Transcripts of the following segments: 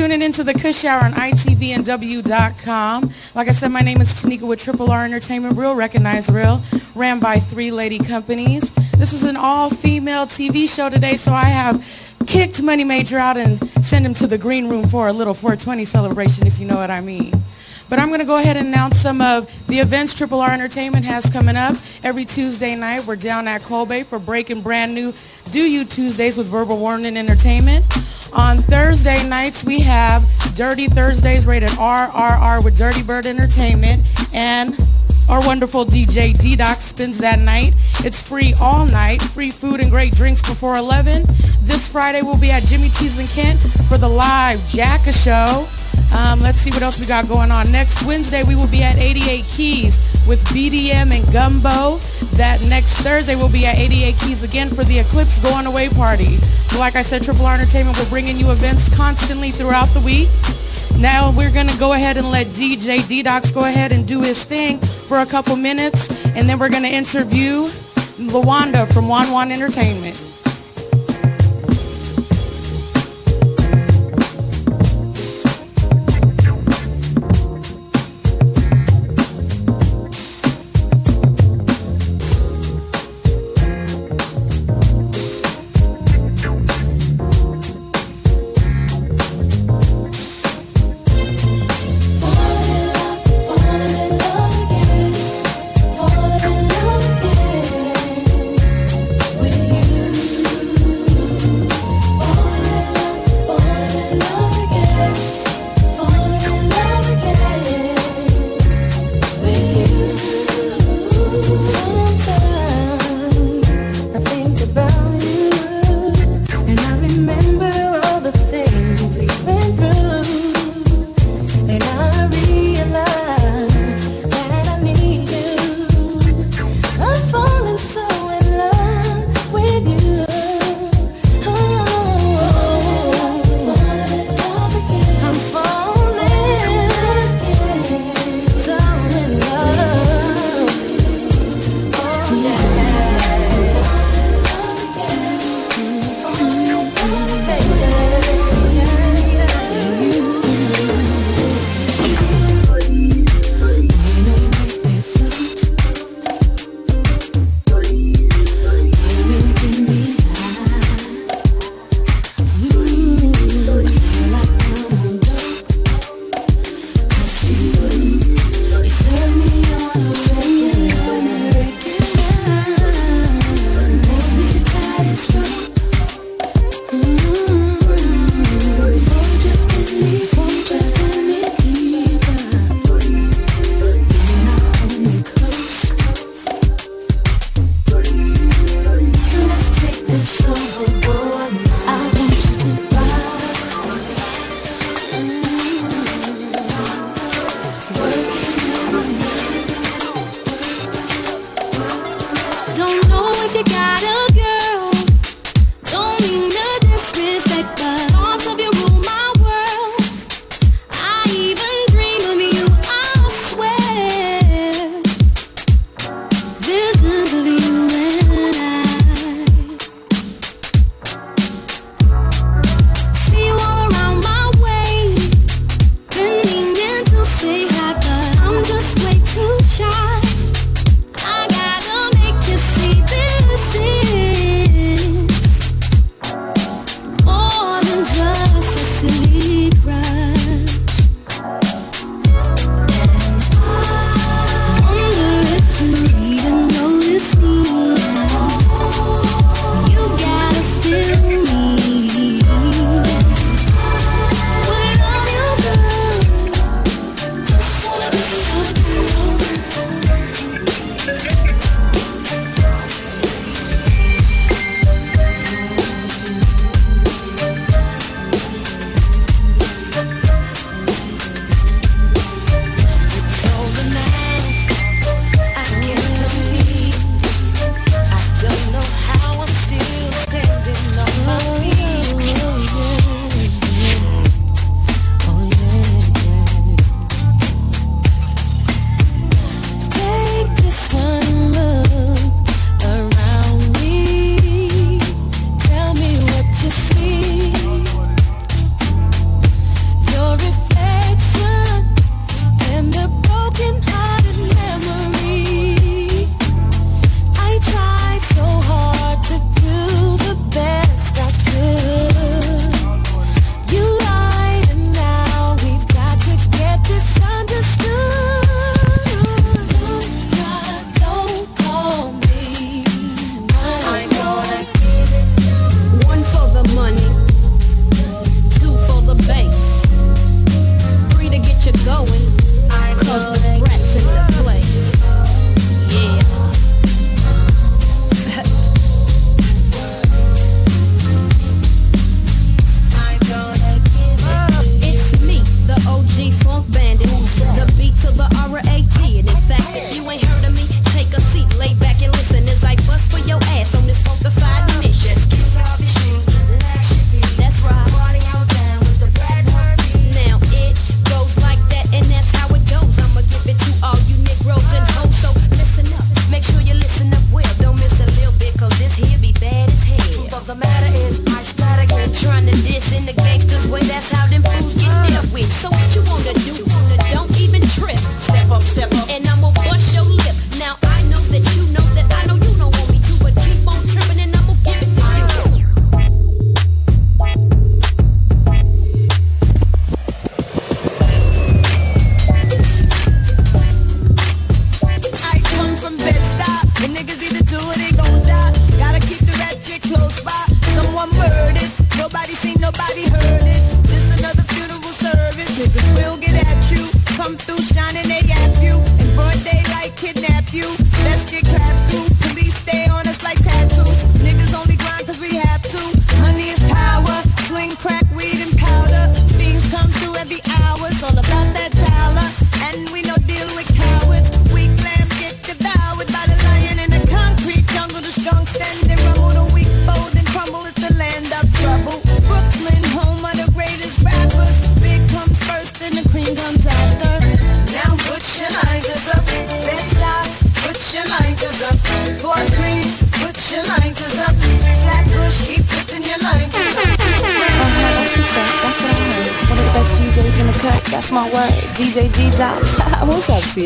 tuning into the Kush Hour on ITVNW.com. Like I said, my name is Tanika with Triple R Entertainment, real recognized real, ran by three lady companies. This is an all-female TV show today, so I have kicked Money Major out and sent him to the green room for a little 420 celebration, if you know what I mean. But I'm going to go ahead and announce some of the events Triple R Entertainment has coming up. Every Tuesday night, we're down at Colby for breaking brand new Do You Tuesdays with Verbal Warning Entertainment. On Thursday nights, we have Dirty Thursdays rated RRR with Dirty Bird Entertainment. And our wonderful DJ D-Doc spins that night. It's free all night, free food and great drinks before 11. This Friday, we'll be at Jimmy T's in Kent for the live Jacka show. Um, let's see what else we got going on. Next Wednesday, we will be at 88 Keys with BDM and Gumbo. That next Thursday, we'll be at 88 Keys again for the Eclipse Going Away Party. So like I said, Triple R Entertainment will bringing you events constantly throughout the week. Now we're going to go ahead and let DJ D-Docs go ahead and do his thing for a couple minutes. And then we're going to interview Lawanda from Wan Wan Entertainment.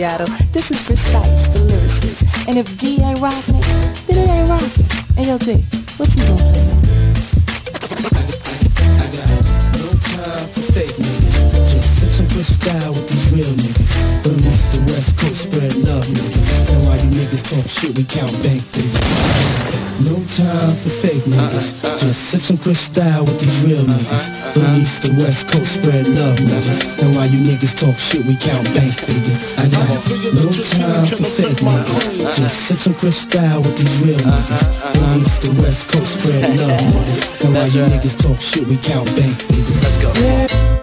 Seattle? This is Precise, the lyricist. And if D ain't rocking it, then it ain't rockin'. Hey, yo, D, what you gonna play? I got no time for fake niggas. Just sip some push style with these real niggas. From east to west coast, spread love niggas. And while you niggas talk shit, we count bank figures. No time for fake niggas. Just sip some Chris style with these real niggas. From east to west coast, spread love niggas. And while you niggas talk shit, we count bank figures. I no time for fake niggas. Just sip some Chris style with these real niggas. From east to west coast, spread love niggas. And while you niggas talk shit, we count bank niggas. Let's go.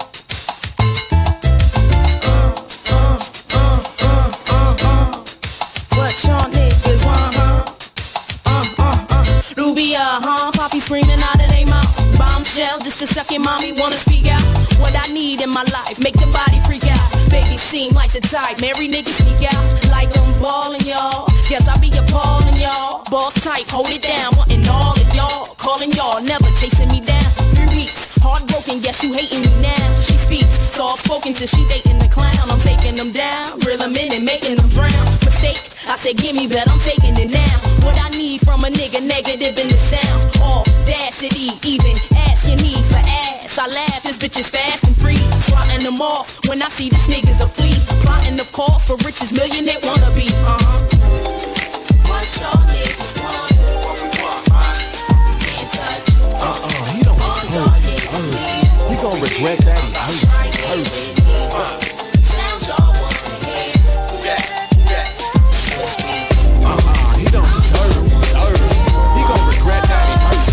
Wanna speak out. What I need in my life, make the body freak out. Baby seem like the type, marry niggas sneak out. Like I'm ballin', y'all. Guess I be appallin', y'all. Ball tight, hold it down, wantin' all of y'all. Calling y'all, never chasing me down. Heartbroken, guess you hating me now. She speaks, soft spoken till she dating the clown. I'm taking them down, reel them in and making them drown. Mistake, I said give me, but I'm taking it now. What I need from a nigga, negative in the sound. Audacity, even asking me for ass. I laugh, this bitch is fast and free. Swatting them off when I see this nigga's a flea. Plotting the call for riches, millionaire wanna be. Uh-huh. What y'all niggas want? Uh-uh, he don't hurt. Hurt. He gon' regret that. Hurts. Hurts. Uh-uh, he don't deserve it. He gon' regret that. He hurts.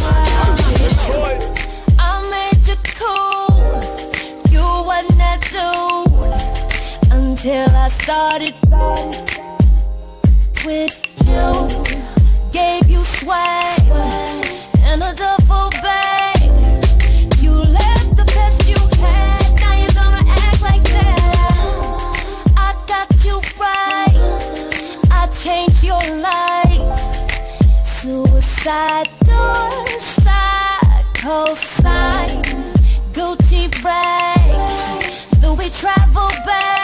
Hurts. I made you cool. You wasn't that until I started with you. Gave you swag Suicide doors, side, cosign, Gucci rags, Louis travel bag.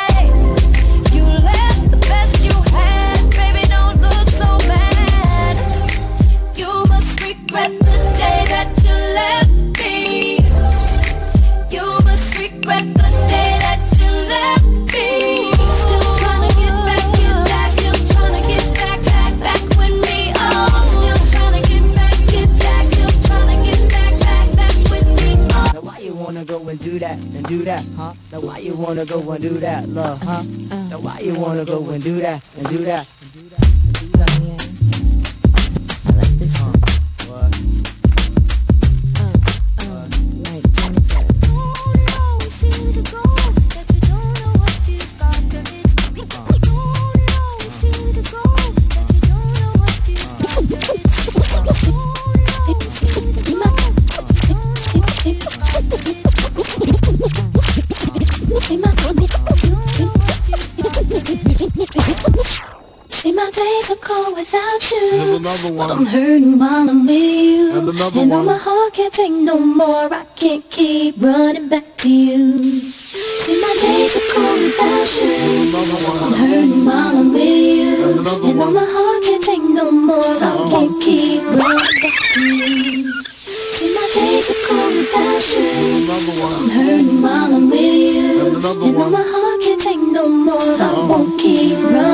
That huh? Now why you wanna go and do that, love, huh? Now why you wanna go and do that and do that without you. But. I'm hurting while I'm with you. And And though my heart can't take no more I can't keep running back to you. See my days are cold without you. I'm hurting while I'm with you. And And though my heart can't take no more I can't keep running back to you. See my days are cold without you. I'm hurting while I'm with you. And though my heart can't take no more I won't keep running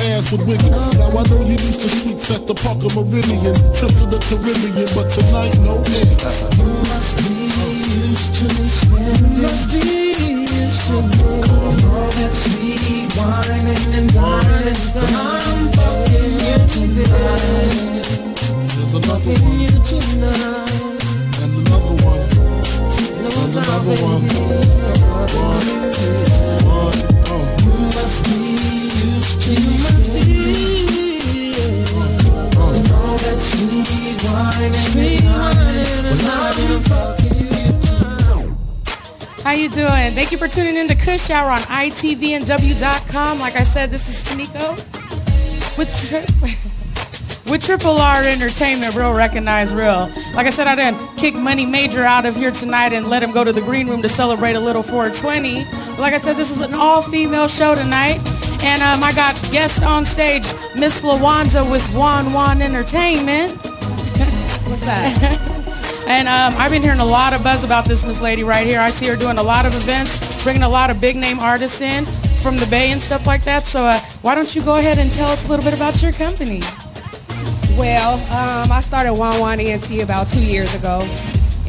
ass wiggle. Now I know you used to sweets at the Parker Meridien, How you doing? Thank you for tuning in to Kush Hour on ITVNW.com. Like I said, this is Tanika with tri- with Triple R Entertainment, real recognize real. Like I said, I didn't kick Money Major out of here tonight and let him go to the green room to celebrate a little 420. But like I said, this is an all-female show tonight. And um, I got guest on stage, Miss Lawanda with Wan Wan Entertainment. What's that? And um, I've been hearing a lot of buzz about this Miss Lady right here. I see her doing a lot of events, bringing a lot of big name artists in from the Bay and stuff like that. So uh, why don't you go ahead and tell us a little bit about your company? Well, um, I started Wan Wan ENT about two years ago.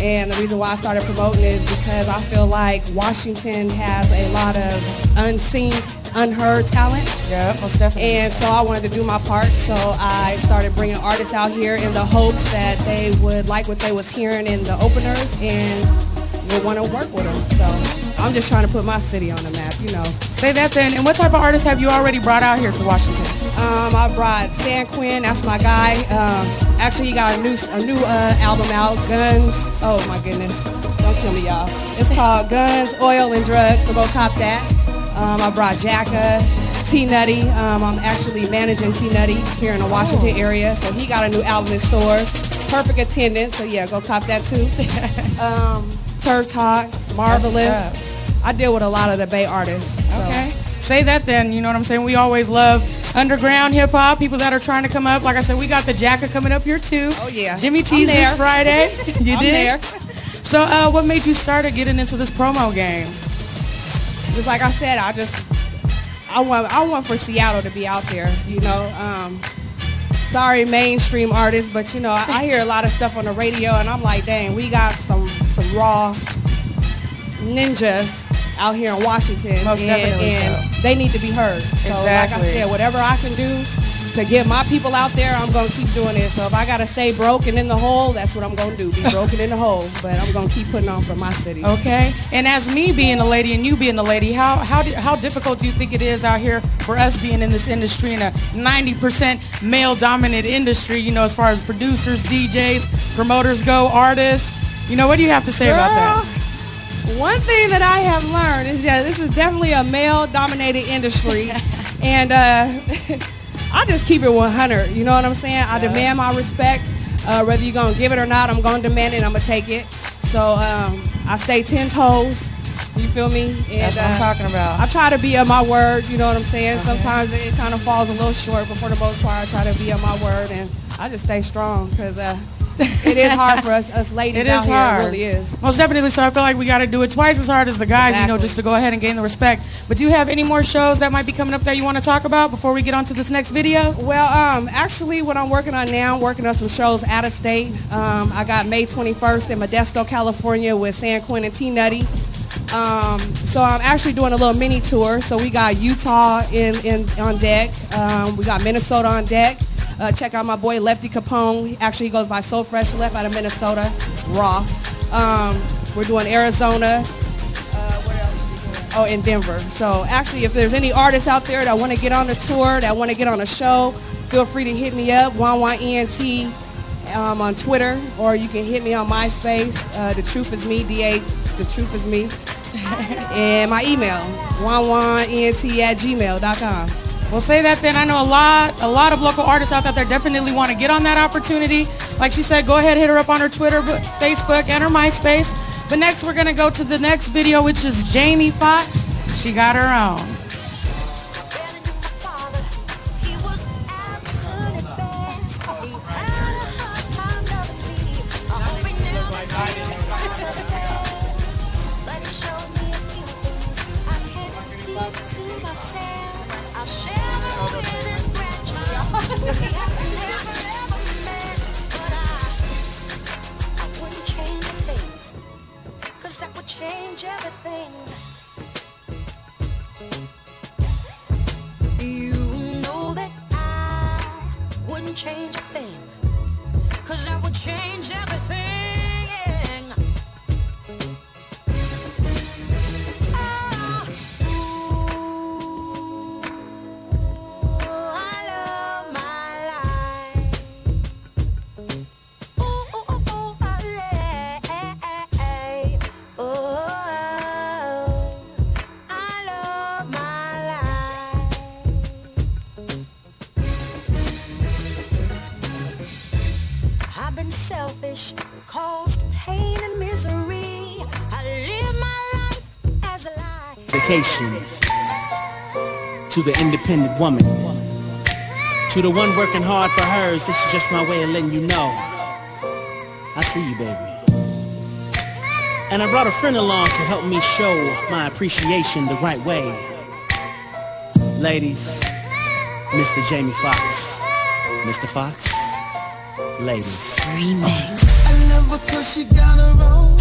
And the reason why I started promoting is because I feel like Washington has a lot of unseen, unheard talent. Yeah, most definitely. And so I wanted to do my part. So I started bringing artists out here in the hopes that they would like what they was hearing in the openers and would want to work with them. So I'm just trying to put my city on the map, you know. Say that then. And what type of artists have you already brought out here to Washington? Um, I brought San Quinn, that's my guy. Um, actually, he got a new a new uh, album out, Guns. Oh my goodness, don't kill me, y'all. It's called Guns, Oil, and Drugs. So go cop that. Um, I brought Jacka, T Nutty. Um, I'm actually managing T Nutty here in the Washington area, so he got a new album in stores. Perfect attendance, so yeah, go cop that too. um, Turf Talk, Marvelous. I deal with a lot of the Bay artists. So. Okay. Say that then. You know what I'm saying? We always love underground hip hop, people that are trying to come up. Like I said, we got the Jacka coming up here too. Oh yeah. Jimmy I'm T's there. this Friday. you I'm did? there. So uh, what made you start getting into this promo game? just like I said, I just I want I want for Seattle to be out there. You know, um, sorry mainstream artists, but you know I, I hear a lot of stuff on the radio, and I'm like, dang, we got some some raw ninjas out here in Washington, Most and, definitely and so. they need to be heard. So like I said, whatever I can do to get my people out there, I'm gonna keep doing it. So if I gotta stay broken in the hole, that's what I'm gonna do. Be broken in the hole, but I'm gonna keep putting on for my city. Okay. And as me being a lady and you being a lady, how how do, how difficult do you think it is out here for us being in this industry in a 90% male dominant industry? You know, as far as producers, DJs, promoters go, artists. You know, what do you have to say about that? One thing that I have learned is that this is definitely a male-dominated industry, and uh, I just keep it 100. You know what I'm saying? I demand my respect. Uh, whether you're gonna give it or not, I'm gonna demand it. I'm gonna take it. So um, I stay ten toes. You feel me? And, That's what I'm talking about. I try to be on my word. You know what I'm saying? Sometimes it kind of falls a little short, but for the most part, I try to be on my word, and I just stay strong because uh, it is hard for us, us ladies It out is here. hard. It really is. Most definitely. So I feel like we got to do it twice as hard as the guys, you know, just to go ahead and gain the respect. But do you have any more shows that might be coming up that you want to talk about before we get on to this next video? Well, um, actually, what I'm working on now, I'm working on some shows out of state. Um, I got May 21st in Modesto, California with San Quinn and T Nutty. Um, so I'm actually doing a little mini tour. So we got Utah in, in on deck. Um, we got Minnesota on deck. Uh, check out my boy Lefty Capone. Actually, he goes by So Fresh Left out of Minnesota, Raw. Um, we're doing Arizona. Uh, where else? Oh, in Denver. So actually, if there's any artists out there that want to get on the tour, that want to get on a show, feel free to hit me up, ENT um, on Twitter, or you can hit me on MySpace. Uh, the Truth is Me, D-A, The Truth is Me. and my email, ent at gmail.com. We'll say that then. I know a lot, a lot of local artists out there definitely want to get on that opportunity. Like she said, go ahead, hit her up on her Twitter, Facebook, and her MySpace. But next, we're gonna go to the next video, which is Jamie Foxx. She got her own. To the independent woman. To the one working hard for hers, this is just my way of letting you know. I see you, baby. And I brought a friend along to help me show my appreciation the right way. Ladies, Mr. Jamie Foxx. Mr. Fox, ladies. I love her cause she got her own.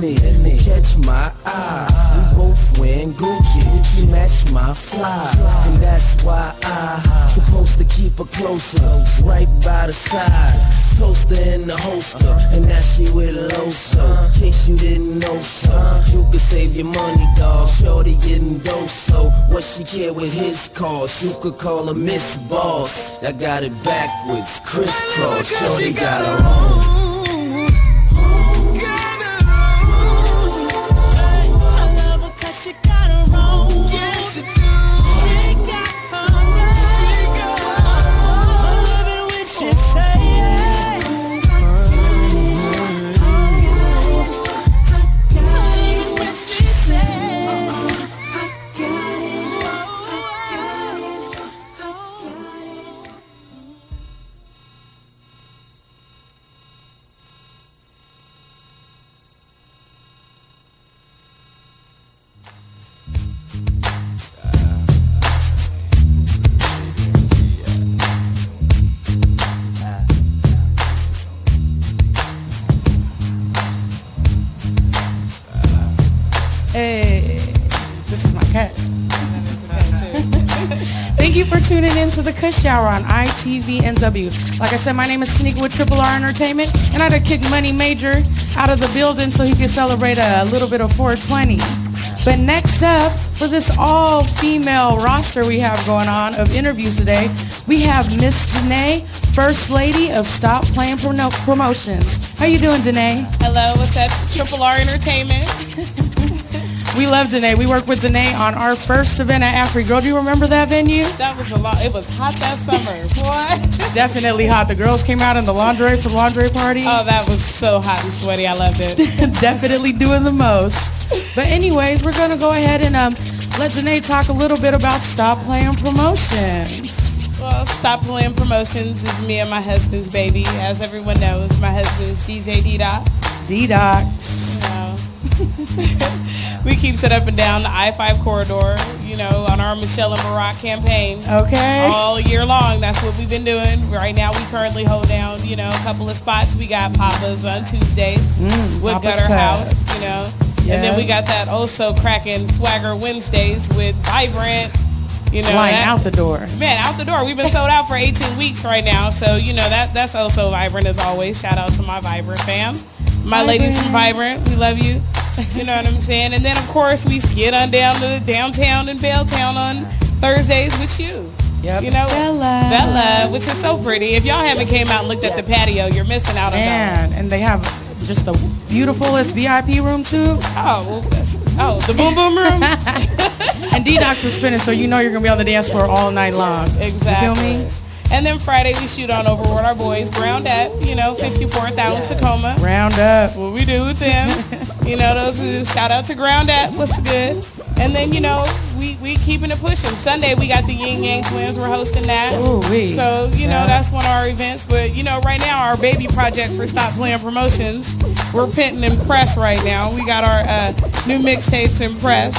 Catch my eye. We both wearing Gucci, Gucci match my fly. And that's why I supposed to keep her closer, right by the side. Toaster in the holster, and now she with Loso. In case you didn't know so, you could save your money, dog. Shorty getting dose, so what she care with his cost? You could call her Miss Boss. I got it backwards, crisscross. Shorty got her own. Kush Hour on ITVNW. Like I said, my name is Tanika with Triple R Entertainment, and I had to kick Money Major out of the building so he could celebrate a little bit of 420. But next up, for this all-female roster we have going on of interviews today, we have Miss Danae, First Lady of Stop Playing Promotions. How you doing, Danae? Hello, what's up? Triple R Entertainment. We love Danae. We worked with Danae on our first event at Afri Girl. Do you remember that venue? That was a lot. It was hot that summer. What? Definitely hot. The girls came out in the lingerie for the lingerie party. Oh, that was so hot and sweaty. I loved it. Definitely doing the most. But anyways, we're going to go ahead and um, let Danae talk a little bit about Stop Playing Promotions. Well, Stop Playing Promotions is me and my husband's baby. As everyone knows, my husband's DJ D-Doc. D-Doc. You know. we keep it up and down the I-5 corridor, you know, on our Michelle and Barack campaign. Okay. All year long. That's what we've been doing. Right now, we currently hold down, you know, a couple of spots. We got Papa's on Tuesdays Mm, with Papa's Gutter Cut. House, you know. And then we got that also cracking Swagger Wednesdays with Vibrant, you know. That- out the door. Man, out the door. We've been sold out for 18 weeks right now. So, you know, that that's also Vibrant as always. Shout out to my Vibrant fam. My ladies from Vibrant, we love you. You know what I'm saying? And then, of course, we skid on down to downtown and Belltown on Thursdays with you. Yep. You know, Bella. Bella, which is so pretty. If y'all haven't came out and looked at the patio, you're missing out on that. Man, and they have just the beautifulest VIP room too. Oh, well, oh, the boom boom room. and D-Docs is spinning, so you know you're gonna be on the dance floor all night long. Exactly. You feel me? And then Friday we shoot on over with our boys, Ground Up, you know, 54th out in Tacoma. Round up. What we do with them. you know, those who shout out to Ground Up, what's good? And then, you know, we, we keeping it pushing. Sunday we got the Ying Yang Twins, we're hosting that. Ooh, wee. So, you know, Yeah. that's one of our events. But, you know, right now our baby project for Stop Playing Promotions, we're pinting in press right now. We got our uh, new mixtapes in press.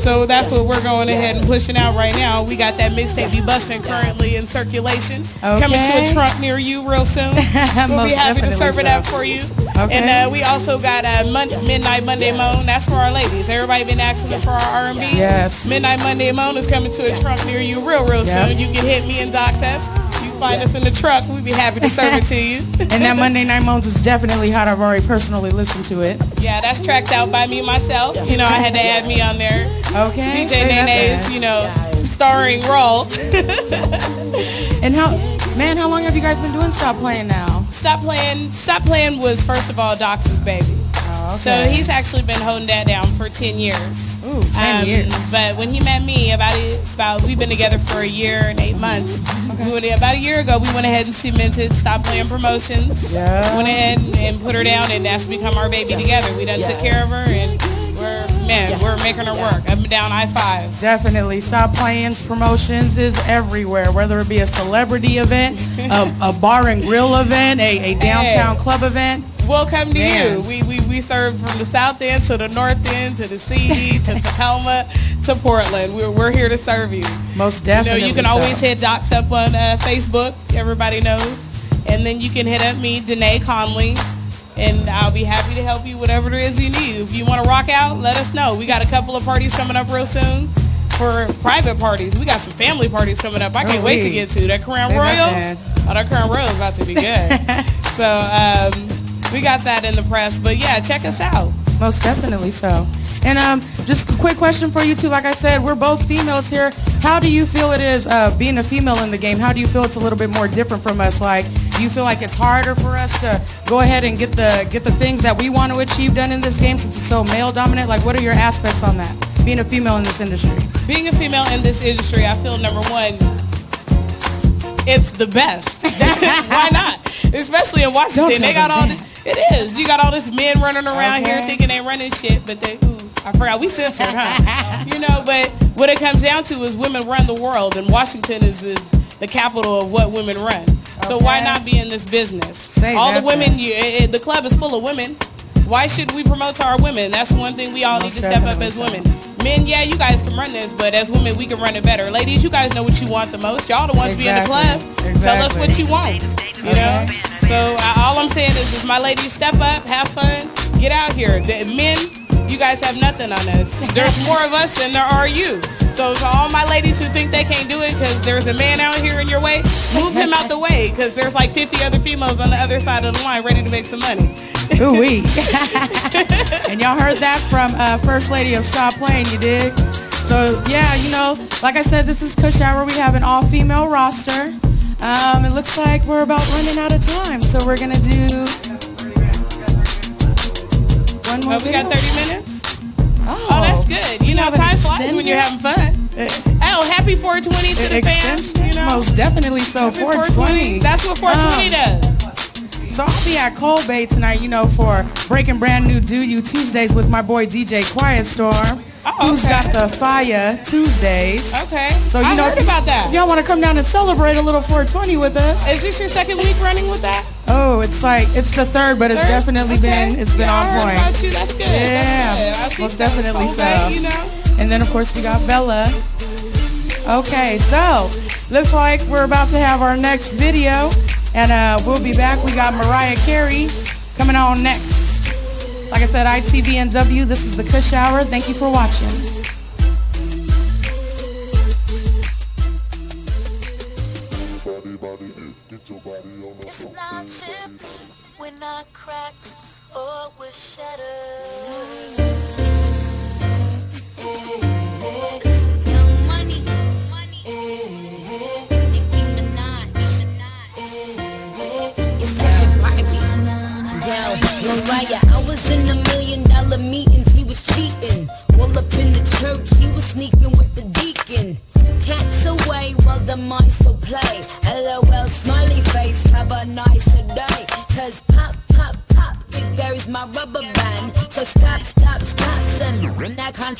So that's what we're going ahead and pushing out right now. We got that mixtape be busting currently in circulation. Coming to a trunk near you real soon. we'll be happy to serve it up for you. Okay. And uh, we also got uh, Mon- Midnight Monday Moan. That's for our ladies. Everybody been asking us for our R&B. Yes. Midnight Monday Moan is coming to a trunk near you real, real Yep. soon. You can hit me and Doc F. Find us in the truck. We'd be happy to serve it to you. and that Monday Night Moans is definitely hot. I've already personally listened to it. Yeah, that's tracked out by me myself. You know, I had to add me on there. Okay. DJ Nene's, you know, starring role. And how, man, how long have you guys been doing Stop Playing now? Stop Playing, Stop Playing was first of all Doc's baby. Oh, So he's actually been holding that down for 10 years. Ooh, 10 um, years. But when he met me, about about we've been together for a year and eight months. We went, about a year ago, we went ahead and cemented Stop Playing Promotions. Yeah. Went ahead and, and put her down, and that's become our baby together. We done took care of her, and we're man, we're making her work. Up and down I-5. Definitely. Stop Playing Promotions is everywhere, whether it be a celebrity event, a, a bar and grill event, a, a downtown Hey. club event. We'll come to Man. you. We, we serve from the south end to the north end to the CD to Tacoma to Portland. We're, we're here to serve you. Most definitely. You know, you can so. always hit Docs up on uh, Facebook. Everybody knows. And then you can hit up me, Danae Conley, and I'll be happy to help you whatever it is you need. If you want to rock out, let us know. We got a couple of parties coming up real soon for private parties. We got some family parties coming up. I can't Oh, wait to get to that Crown Royal. Oh, that Crown Royal is about to be good. so um, we got that in the press. But yeah, check us out. Most definitely so. And um, just a quick question for you too. Like I said, we're both females here. How do you feel it is uh, being a female in the game? How do you feel it's a little bit more different from us? Like, do you feel like it's harder for us to go ahead and get the get the things that we want to achieve done in this game since it's so male dominant? Like, what are your aspects on that? Being a female in this industry. Being a female in this industry, I feel number one, it's the best. Why not? Especially in Washington, they got all. The, it is. You got all this men running around here thinking they running shit, but they. Ooh, I forgot we censored, huh? you know, but what it comes down to is women run the world, and Washington is, is the capital of what women run. So why not be in this business? Say all the women, you, it, it- the club is full of women. Why should we promote to our women? That's one thing we all Most need to step up as women. Men, yeah, you guys can run this, but as women, we can run it better. Ladies, you guys know what you want the most. Y'all the ones be in the club. Exactly. Tell us what you want. You know. So I, all I'm saying is, is my ladies, step up, have fun, get out here. The men, you guys have nothing on us. There's more of us than there are you. So to all my ladies who think they can't do it because there's a man out here in your way, move him out the way because there's like 50 other females on the other side of the line ready to make some money. Ooh wee. and y'all heard that from uh, First Lady of Stop Playing, you dig? So yeah, you know, like I said, this is Kush Hour. We have an all-female roster. Um, it looks like we're about running out of time, so we're gonna do one more. Oh, we got 30 minutes? Oh, Oh, that's good. You know, time flies when you're having fun. Oh, happy 420 to the fans. You know, Most definitely so. Happy 420. That's what 420 Um, does. So I'll be at Cold Bay tonight, you know, for Breaking Brand New Do You Tuesdays with my boy DJ Quiet Storm, Oh, who's okay. got the Fire Tuesdays. Okay. So you I know, heard about that. Y'all want to come down and celebrate a little 420 with us? Is this your second week running with that? Oh, it's like it's the third, but it's Third? definitely Okay. been it's been Yeah, on I heard point. about you. That's good. Yeah, That's good. Most definitely so. You know. And then of course we got Bella. Okay, so looks like we're about to have our next video, and uh, we'll be back. We got Mariah Carey coming on next. Like I said, ITV and This is the Kush Hour. Thank you for watching.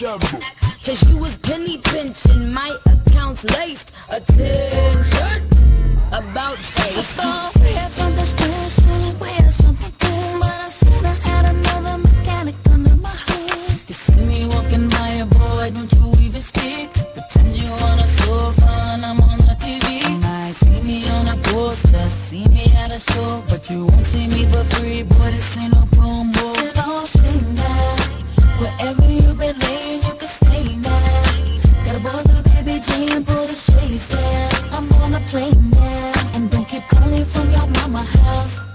Cause you was penny pinching, my account's laced. Attention about face. my house.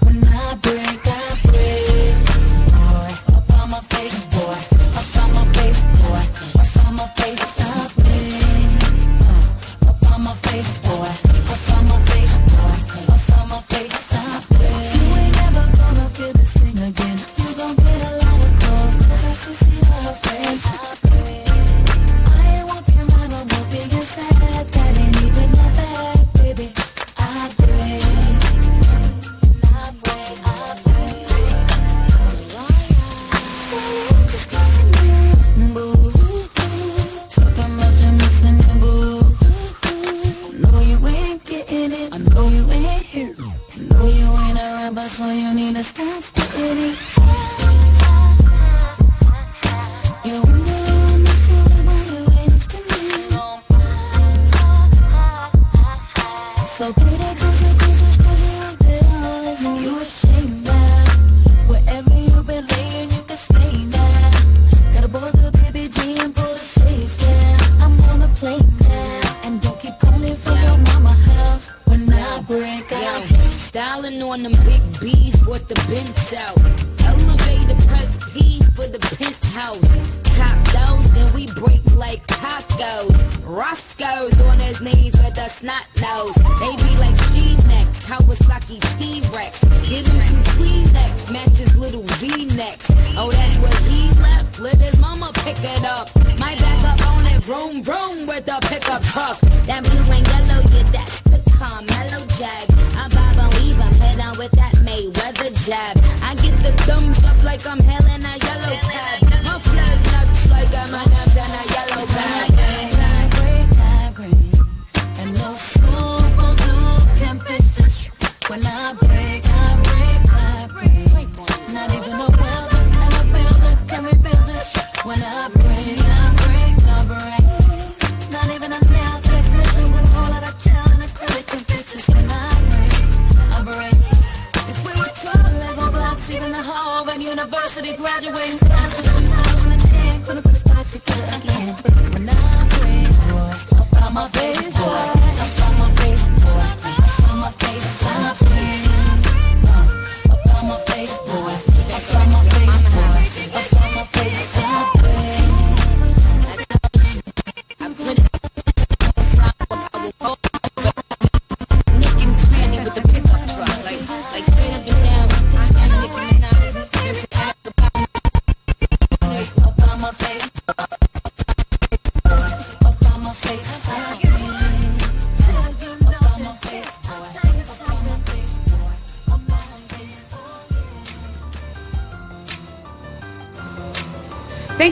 jab. I get the thumbs up like I'm hella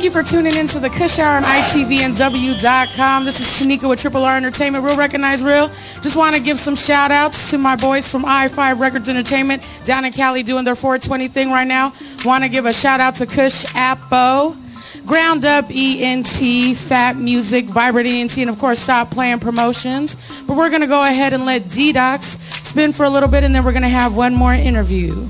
Thank you for tuning in to the Kush Hour on ITVNW.com. This is Tanika with Triple R Entertainment, Real Recognize Real. Just want to give some shout outs to my boys from I5 Records Entertainment down in Cali doing their 420 thing right now. Want to give a shout out to Kush Appo. Ground Up ENT, Fat Music, Vibrant ENT, and of course Stop Playing Promotions. But we're going to go ahead and let D-Docs spin for a little bit and then we're going to have one more interview.